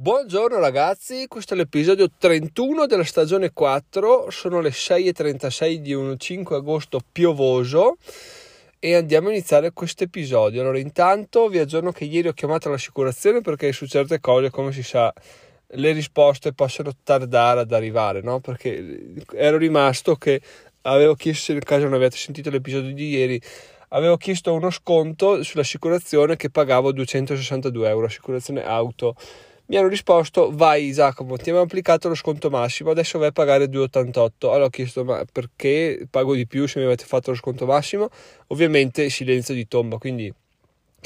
Buongiorno ragazzi, questo è l'episodio 31 della stagione 4, sono le 6.36 di un 5 agosto piovoso e andiamo a iniziare questo episodio. Allora intanto vi aggiorno che ieri ho chiamato l'assicurazione perché su certe cose come si sa le risposte possono tardare ad arrivare, no? Perché ero rimasto che avevo chiesto, nel caso non avete sentito l'episodio di ieri, avevo chiesto uno sconto sull'assicurazione che pagavo 262 euro, assicurazione auto mi hanno risposto vai Giacomo ti abbiamo applicato lo sconto massimo adesso vai a pagare 2,88 allora ho chiesto ma perché pago di più se mi avete fatto lo sconto massimo? Ovviamente silenzio di tomba quindi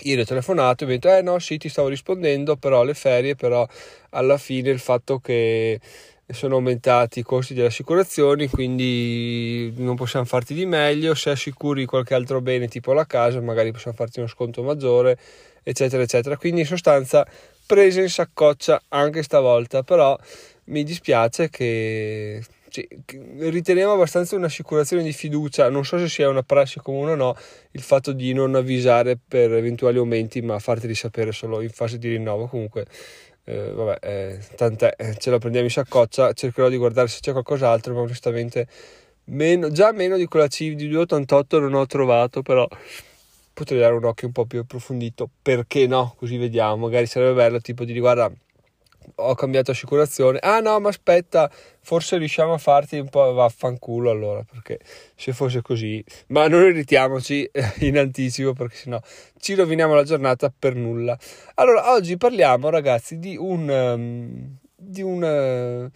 io ho telefonato e mi ho detto eh no sì ti stavo rispondendo però le ferie però alla fine il fatto che sono aumentati i costi delle assicurazioni quindi non possiamo farti di meglio se assicuri qualche altro bene tipo la casa magari possiamo farti uno sconto maggiore eccetera eccetera quindi in sostanza prese in saccoccia anche stavolta, però mi dispiace che cioè, riteniamo abbastanza un'assicurazione di fiducia, non so se sia una prassi comune o no, il fatto di non avvisare per eventuali aumenti, ma farteli sapere solo in fase di rinnovo. Comunque, eh, vabbè, eh, tant'è, eh, ce la prendiamo in saccoccia, cercherò di guardare se c'è qualcos'altro, ma onestamente meno, già meno di quella CIV di 288 non ho trovato, però potrei dare un occhio un po' più approfondito, perché no? Così vediamo, magari sarebbe bello tipo di guarda ho cambiato assicurazione, ah no ma aspetta, forse riusciamo a farti un po' vaffanculo allora, perché se fosse così, ma non irritiamoci in anticipo perché sennò ci roviniamo la giornata per nulla. Allora, oggi parliamo ragazzi di un... Um, di un uh,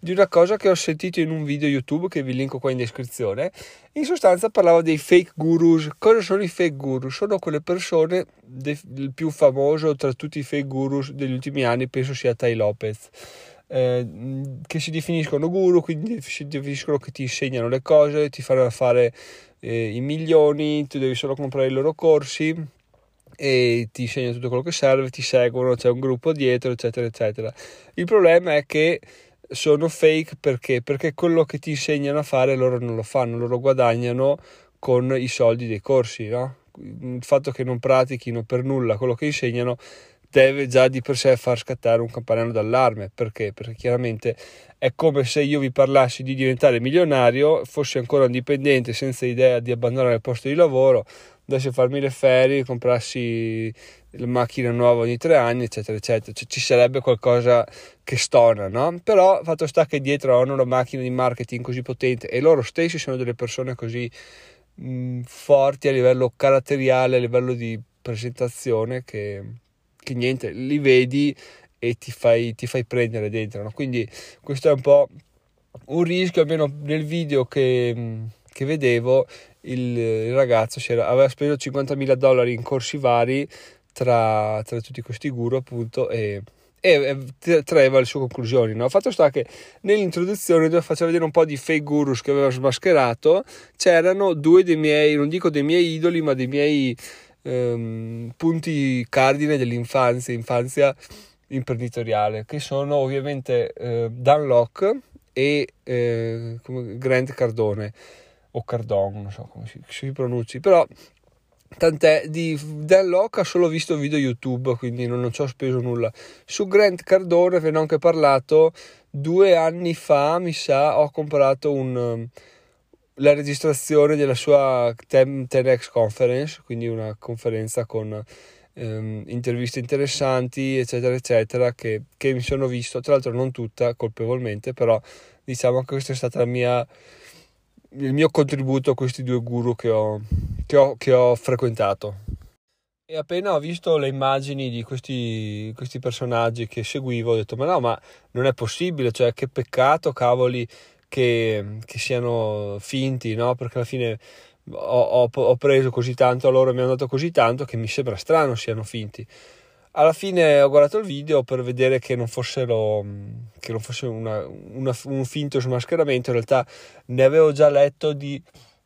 di una cosa che ho sentito in un video YouTube che vi linko qua in descrizione. In sostanza parlavo dei fake gurus. Cosa sono i fake gurus? Sono quelle persone, de- il più famoso tra tutti i fake gurus degli ultimi anni, penso sia Tai Lopez. Eh, che si definiscono guru, quindi si definiscono che ti insegnano le cose, ti fanno fare eh, i milioni, tu devi solo comprare i loro corsi e ti insegnano tutto quello che serve, ti seguono, c'è un gruppo dietro, eccetera, eccetera. Il problema è che sono fake perché? Perché quello che ti insegnano a fare loro non lo fanno, loro guadagnano con i soldi dei corsi, no? Il fatto che non pratichino per nulla quello che insegnano deve già di per sé far scattare un campanello d'allarme. Perché? Perché chiaramente è come se io vi parlassi di diventare milionario, fossi ancora indipendente, senza idea di abbandonare il posto di lavoro, dovessi farmi le ferie, comprassi la macchina nuova ogni tre anni, eccetera, eccetera. Cioè, ci sarebbe qualcosa che stona, no? Però fatto sta che dietro hanno una macchina di marketing così potente e loro stessi sono delle persone così mh, forti a livello caratteriale, a livello di presentazione che, che niente, li vedi e ti fai, ti fai prendere dentro, no? Quindi questo è un po' un rischio, almeno nel video che, che vedevo, il, il ragazzo aveva speso 50.000 dollari in corsi vari tra, tra tutti questi guru appunto e, e, traeva le sue conclusioni. No? Fatto sta che nell'introduzione dove faceva vedere un po' di fake gurus che aveva smascherato, c'erano due dei miei, non dico dei miei idoli, ma dei miei ehm, punti cardine dell'infanzia, infanzia imprenditoriale, che sono ovviamente eh, Dan Locke e eh, Grant Cardone o Cardone, non so come si, si pronunci, però Tant'è di Dan Locke ho solo visto video YouTube, quindi non, non ci ho speso nulla. Su Grant Cardone ve ne ho anche parlato due anni fa, mi sa, ho comprato un, la registrazione della sua 10X Conference, quindi una conferenza con um, interviste interessanti, eccetera, eccetera, che, che mi sono visto, tra l'altro non tutta colpevolmente, però diciamo che questa è stata la mia il mio contributo a questi due guru che ho, che ho, che ho frequentato. E appena ho visto le immagini di questi, questi, personaggi che seguivo, ho detto: Ma no, ma non è possibile, cioè, che peccato, cavoli, che, che siano finti, no? Perché alla fine ho, ho, ho preso così tanto, a loro mi hanno dato così tanto che mi sembra strano siano finti alla fine ho guardato il video per vedere che non fossero che non fosse una, una, un finto smascheramento in realtà ne avevo già letto di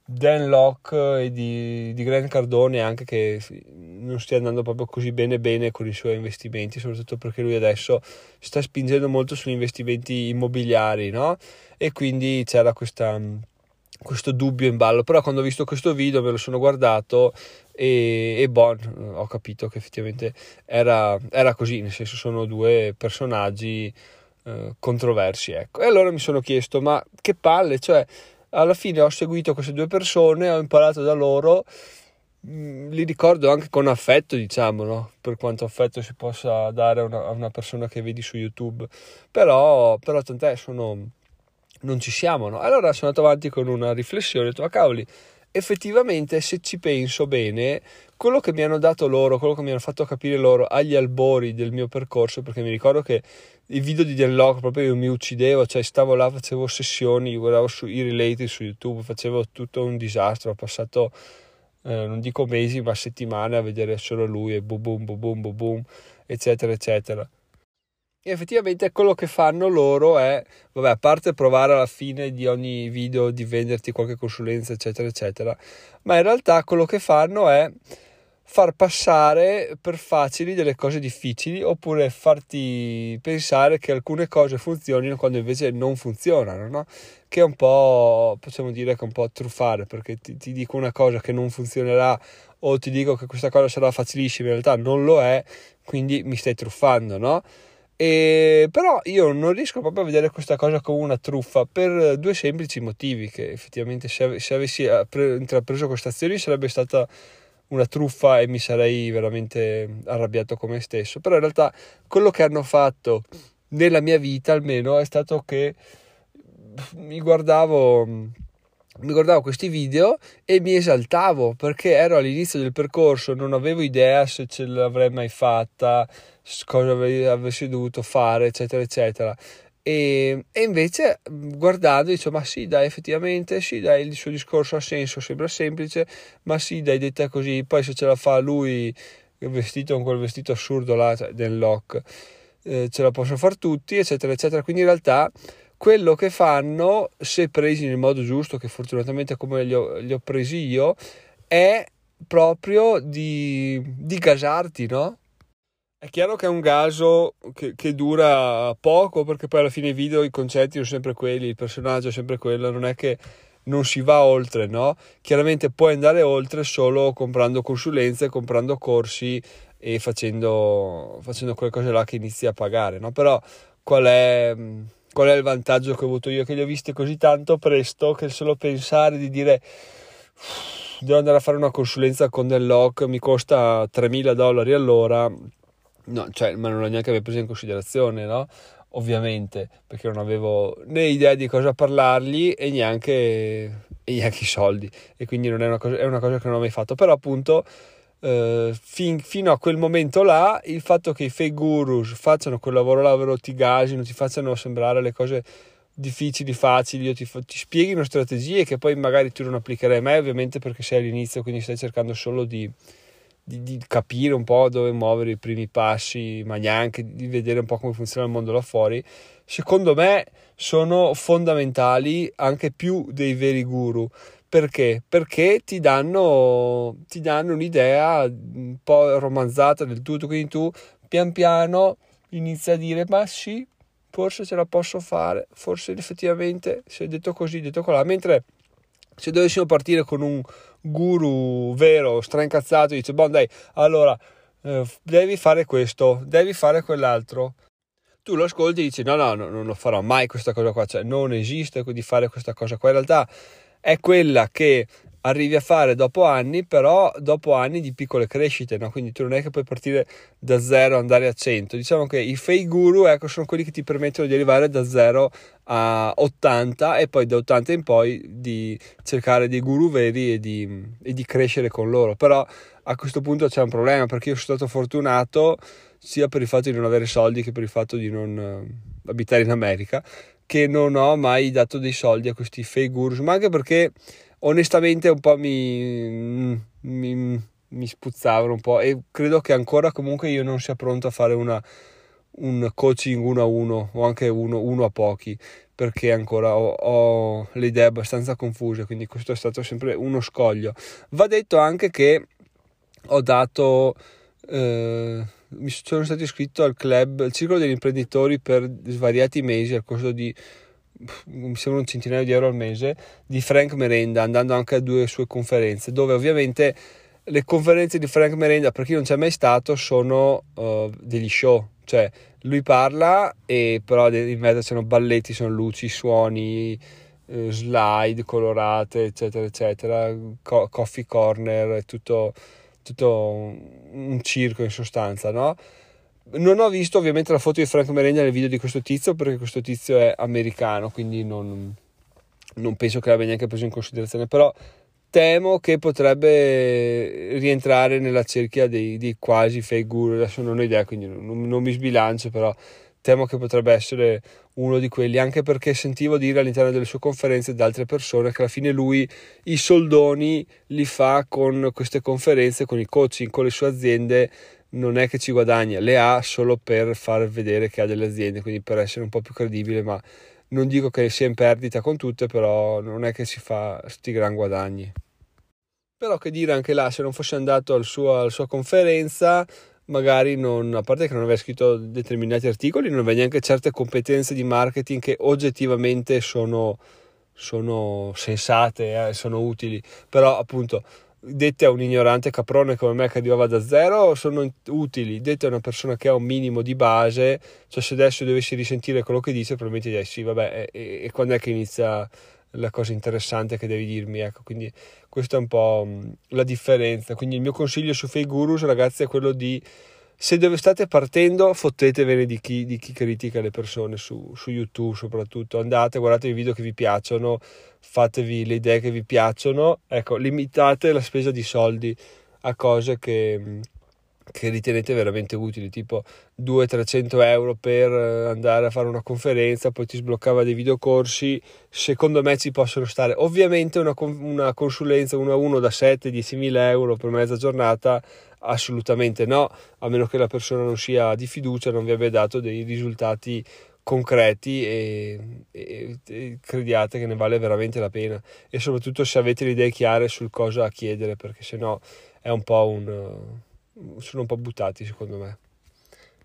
Dan Locke e di, di Grant Cardone anche che non stia andando proprio così bene bene con i suoi investimenti soprattutto perché lui adesso sta spingendo molto sugli investimenti immobiliari no? e quindi c'era questa questo dubbio in ballo, però quando ho visto questo video me lo sono guardato e, e bon, ho capito che effettivamente era, era così, nel senso sono due personaggi eh, controversi, ecco. E allora mi sono chiesto, ma che palle, cioè alla fine ho seguito queste due persone, ho imparato da loro, mh, mm, li ricordo anche con affetto, diciamo, no? per quanto affetto si possa dare a una, a una persona che vedi su YouTube, però, però tant'è, sono, non ci siamo, no? Allora sono andato avanti con una riflessione, ho detto, ma cavoli, effettivamente se ci penso bene, quello che mi hanno dato loro, quello che mi hanno fatto capire loro agli albori del mio percorso, perché mi ricordo che i video di Dan Locke proprio io mi uccidevo, cioè stavo là, facevo sessioni, guardavo su, i related su YouTube, facevo tutto un disastro, ho passato eh, non dico mesi ma settimane a vedere solo lui e boom boom boom boom, boom eccetera eccetera. E effettivamente quello che fanno loro è, vabbè, a parte provare alla fine di ogni video di venderti qualche consulenza, eccetera, eccetera, ma in realtà quello che fanno è far passare per facili delle cose difficili oppure farti pensare che alcune cose funzionino quando invece non funzionano, no? Che è un po', possiamo dire che è un po' truffare perché ti, ti dico una cosa che non funzionerà o ti dico che questa cosa sarà facilissima, in realtà non lo è, quindi mi stai truffando, no? E, però io non riesco proprio a vedere questa cosa come una truffa per due semplici motivi che effettivamente se, se avessi intrapreso questa azione sarebbe stata una truffa e mi sarei veramente arrabbiato con me stesso. Però in realtà quello che hanno fatto nella mia vita almeno è stato che mi guardavo, mi guardavo questi video e mi esaltavo perché ero all'inizio del percorso, non avevo idea se ce l'avrei mai fatta, cosa avessi dovuto fare, eccetera, eccetera. E, e, invece guardando dice ma sì dai effettivamente sì dai il suo discorso ha senso sembra semplice ma sì dai detta così poi se ce la fa lui vestito con quel vestito assurdo là cioè, del lock eh, ce la possono fare tutti eccetera eccetera quindi in realtà quello che fanno se presi nel modo giusto che fortunatamente come li ho, li ho presi io è proprio di, di gasarti no? È chiaro che è un gaso che, che, dura poco perché poi alla fine video, i concetti sono sempre quelli, il personaggio è sempre quello, non è che non si va oltre, no? Chiaramente puoi andare oltre solo comprando consulenze, comprando corsi e facendo, facendo quelle cose là che inizi a pagare, no? Però qual è, qual è il vantaggio che ho avuto io? Che li ho viste così tanto presto che solo pensare di dire devo andare a fare una consulenza con del lock mi costa 3.000 dollari all'ora No, cioè, ma non l'ho neanche preso in considerazione, no? Ovviamente, perché non avevo né idea di cosa parlargli e neanche, e neanche i soldi. E quindi non è una cosa, è una cosa che non ho mai fatto. Però appunto, eh, fin, fino a quel momento là, il fatto che i fake gurus facciano quel lavoro là, ovvero ti gasino, ti facciano sembrare le cose difficili, facili, o ti, ti spieghino strategie che poi magari tu non applicherai mai, ovviamente perché sei all'inizio, quindi stai cercando solo di di, di, capire un po' dove muovere i primi passi, ma neanche di vedere un po' come funziona il mondo là fuori, secondo me sono fondamentali anche più dei veri guru. Perché? Perché ti danno, ti danno un'idea un po' romanzata del tutto, quindi tu pian piano inizi a dire ma sì, forse ce la posso fare, forse effettivamente se è detto così, detto colà, mentre se dovessimo partire con un guru vero, straincazzato, dice, boh dai, allora, eh, devi fare questo, devi fare quell'altro. Tu lo ascolti e dici, no, no, no, non lo farò mai questa cosa qua, cioè non esiste di fare questa cosa qua. In realtà è quella che arrivi a fare dopo anni, però dopo anni di piccole crescite, no? quindi tu non è che puoi partire da zero e andare a 100. Diciamo che i fake guru ecco, sono quelli che ti permettono di arrivare da 0 a 80 e poi da 80 in poi di cercare dei guru veri e di, e di crescere con loro. Però a questo punto c'è un problema perché io sono stato fortunato sia per il fatto di non avere soldi che per il fatto di non uh, abitare in America che non ho mai dato dei soldi a questi fake gurus, ma anche perché onestamente un po' mi, mi, mi spuzzavano un po' e credo che ancora comunque io non sia pronto a fare una, un coaching uno a uno o anche uno, uno a pochi perché ancora ho, ho, le idee abbastanza confuse quindi questo è stato sempre uno scoglio. Va detto anche che ho dato eh, mi sono stato iscritto al club al circolo degli imprenditori per svariati mesi al corso di mi sembra un centinaio di euro al mese, di Frank Merenda, andando anche a due sue conferenze, dove ovviamente le conferenze di Frank Merenda, per chi non c'è mai stato, sono uh, degli show, cioè lui parla e però in mezzo c'erano balletti, sono luci, suoni, eh, slide colorate, eccetera, eccetera, co- coffee corner, tutto, tutto un circo in sostanza, no? Non ho visto ovviamente la foto di Frank Merenda nel video di questo tizio perché questo tizio è americano, quindi non, non penso che l'abbia neanche preso in considerazione, però temo che potrebbe rientrare nella cerchia dei, dei quasi fake guru, adesso non ho idea, quindi non, non, mi sbilancio, però temo che potrebbe essere uno di quelli, anche perché sentivo dire all'interno delle sue conferenze da altre persone che alla fine lui i soldoni li fa con queste conferenze, con i coaching, con le sue aziende, non è che ci guadagna, le ha solo per far vedere che ha delle aziende, quindi per essere un po' più credibile, ma non dico che sia in perdita con tutte, però non è che si fa sti gran guadagni. Però che dire anche là, se non fosse andato al suo, alla sua conferenza, magari non, a parte che non aveva scritto determinati articoli, non aveva neanche certe competenze di marketing che oggettivamente sono, sono sensate, eh, sono utili, però appunto dette a un ignorante caprone come me che arrivava da zero sono utili, dette a una persona che ha un minimo di base, cioè se adesso dovessi risentire quello che dice probabilmente direi sì vabbè e, e quando è che inizia la cosa interessante che devi dirmi ecco quindi questa è un po' la differenza. Quindi il mio consiglio su Fake Gurus ragazzi è quello di se dove state partendo fottetevene di chi, di chi critica le persone su, su, YouTube soprattutto. Andate guardate i video che vi piacciono fatevi le idee che vi piacciono. Ecco limitate la spesa di soldi a cose che, che ritenete veramente utili tipo 200-300 euro per andare a fare una conferenza poi ti sbloccava dei videocorsi. Secondo me ci possono stare. Ovviamente una, una consulenza 1 a 1 da 7-10 mila euro per mezza giornata Assolutamente no, a meno che la persona non sia di fiducia, non vi abbia dato dei risultati concreti e, e, e, crediate che ne vale veramente la pena. E soprattutto se avete le idee chiare sul cosa chiedere perché sennò è un po' un sono un po' buttati secondo me.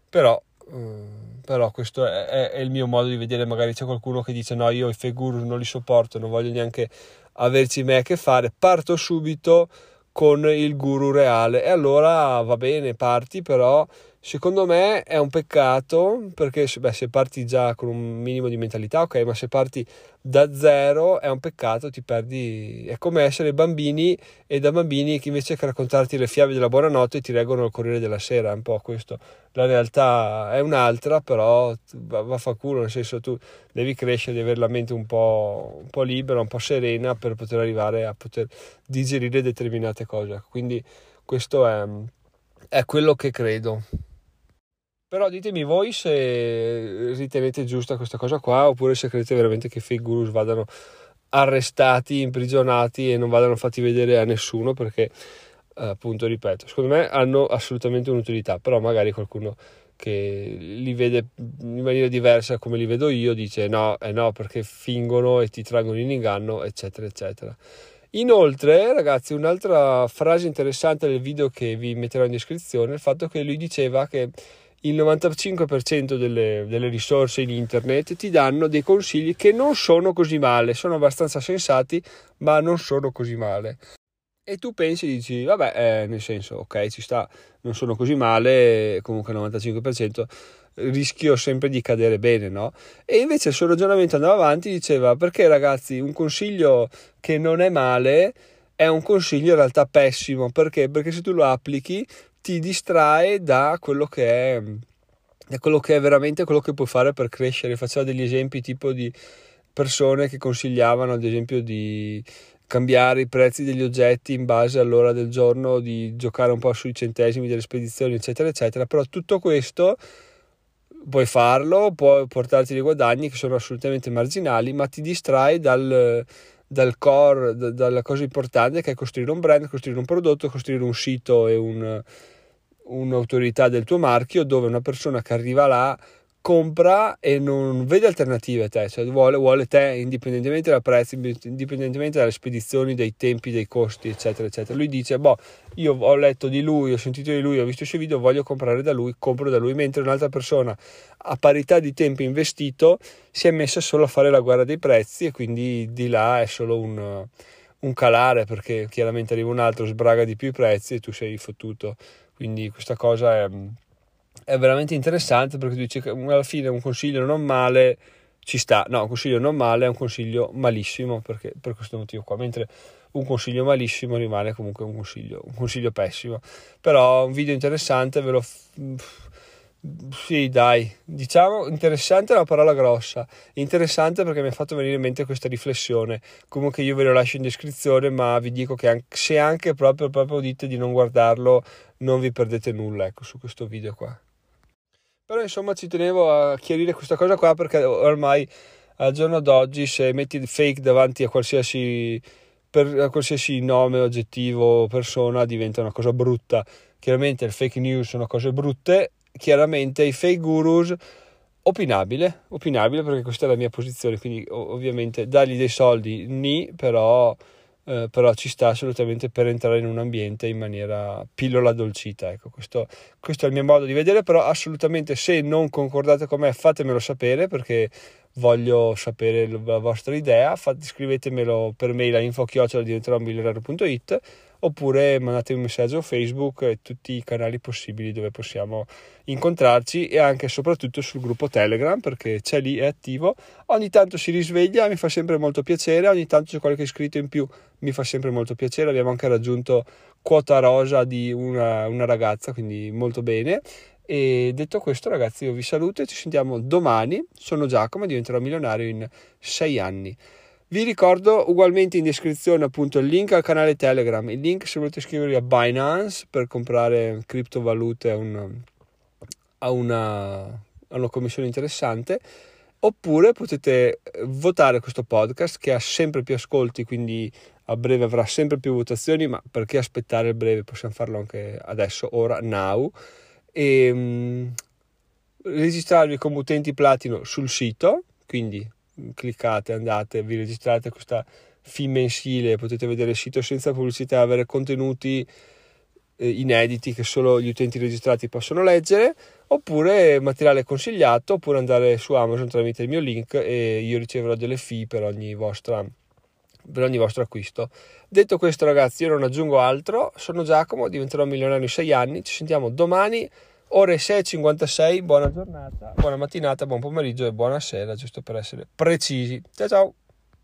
Però, eh, però questo è, è, è, il mio modo di vedere magari c'è qualcuno che dice no io i fake guru non li sopporto non voglio neanche averci me a che fare parto subito con il guru reale. E allora va bene parti però secondo me è un peccato perché beh, se parti già con un minimo di mentalità ok ma se parti da zero è un peccato ti perdi è come essere bambini e da bambini che invece che raccontarti le fiabe della buonanotte ti reggono il Corriere della Sera è un po' questo. La realtà è un'altra però va, va fa culo nel senso tu devi crescere devi avere la mente un po', un po' libera un po' serena per poter arrivare a poter digerire determinate cose. Quindi questo è, è quello che credo però ditemi voi se ritenete giusta questa cosa qua oppure se credete veramente che fake gurus vadano arrestati, imprigionati e non vadano fatti vedere a nessuno perché appunto ripeto, secondo me hanno assolutamente un'utilità, però magari qualcuno che li vede in maniera diversa come li vedo io dice no, eh no perché fingono e ti traggono in inganno eccetera eccetera. Inoltre, ragazzi, un'altra frase interessante del video che vi metterò in descrizione è il fatto che lui diceva che il 95% delle, delle, risorse in internet ti danno dei consigli che non sono così male, sono abbastanza sensati, ma non sono così male. E tu pensi e dici, vabbè, eh, nel senso, ok, ci sta, non sono così male, comunque il 95% rischio sempre di cadere bene, no? E invece il suo ragionamento andava avanti, diceva, perché ragazzi, un consiglio che non è male è un consiglio in realtà pessimo, perché? Perché se tu lo applichi ti distrae da quello che è da quello che è veramente quello che puoi fare per crescere. Faceva degli esempi tipo di persone che consigliavano, ad esempio, di cambiare i prezzi degli oggetti in base all'ora del giorno, di giocare un po' sui centesimi delle spedizioni, eccetera, eccetera. Però tutto questo puoi farlo, puoi portarti dei guadagni che sono assolutamente marginali, ma ti distrae dal, dal core, da, dalla cosa importante che è costruire un brand, costruire un prodotto, costruire un sito e un un'autorità del tuo marchio dove una persona che arriva là compra e non vede alternative a te, cioè vuole, vuole te indipendentemente dal prezzo, indipendentemente dalle spedizioni, dai tempi, dai costi, eccetera, eccetera. Lui dice, boh, io ho letto di lui, ho sentito di lui, ho visto i suoi video, voglio comprare da lui, compro da lui, mentre un'altra persona a parità di tempo investito si è messa solo a fare la guerra dei prezzi e quindi di là è solo un, un calare perché chiaramente arriva un altro, sbraga di più i prezzi e tu sei fottuto. Quindi questa cosa è è veramente interessante perché tu dici che alla fine un consiglio non male ci sta, no, un consiglio non male è un consiglio malissimo perché, per questo motivo qua, mentre un consiglio malissimo rimane comunque un consiglio, un consiglio pessimo. Però un video interessante, ve lo... Sì, dai, diciamo interessante è una parola grossa. Interessante perché mi ha fatto venire in mente questa riflessione. Comunque io ve lo lascio in descrizione, ma vi dico che anche, se anche proprio, proprio dite di non guardarlo, non vi perdete nulla, ecco, su questo video qua. Però insomma ci tenevo a chiarire questa cosa qua perché ormai al giorno d'oggi se metti fake davanti a qualsiasi, per, a qualsiasi nome, oggettivo persona diventa una cosa brutta. Chiaramente il fake news sono cose brutte, chiaramente i fake gurus opinabile, opinabile perché questa è la mia posizione, quindi ovviamente dargli dei soldi ni, però eh, però ci sta assolutamente per entrare in un ambiente in maniera pillola dolcita. Ecco, questo, questo, è il mio modo di vedere, però assolutamente se non concordate con me fatemelo sapere perché voglio sapere la vostra idea, fate, scrivetemelo per mail a info-diventerò oppure mandate un messaggio Facebook e tutti i canali possibili dove possiamo incontrarci e anche e soprattutto sul gruppo Telegram perché c'è lì, è attivo. Ogni tanto si risveglia, mi fa sempre molto piacere, ogni tanto c'è qualche iscritto in più, mi fa sempre molto piacere. Abbiamo anche raggiunto quota rosa di una, una ragazza, quindi molto bene. E detto questo, ragazzi, io vi saluto e ci sentiamo domani. Sono Giacomo diventerò milionario in sei anni. Vi ricordo ugualmente in descrizione appunto il link al canale Telegram, il link se volete iscrivervi a Binance per comprare criptovalute a, un, a, una, a una commissione interessante. Oppure potete votare questo podcast che ha sempre più ascolti quindi a breve avrà sempre più votazioni ma perché aspettare il breve? Possiamo farlo anche adesso ora now. E um, registrarvi come utenti platino sul sito, quindi cliccate, andate, vi registrate questa fee mensile, potete vedere il sito senza pubblicità, avere contenuti eh, inediti che solo gli utenti registrati possono leggere, oppure materiale consigliato, oppure andare su Amazon tramite il mio link e io riceverò delle fee per ogni vostra per ogni vostro acquisto. Detto questo, ragazzi, io non aggiungo altro. Sono Giacomo, diventerò milionario in 6 anni. Ci sentiamo domani, ore 6.56. Buona giornata, buona mattinata, buon pomeriggio e buonasera, giusto per essere precisi. Ciao ciao!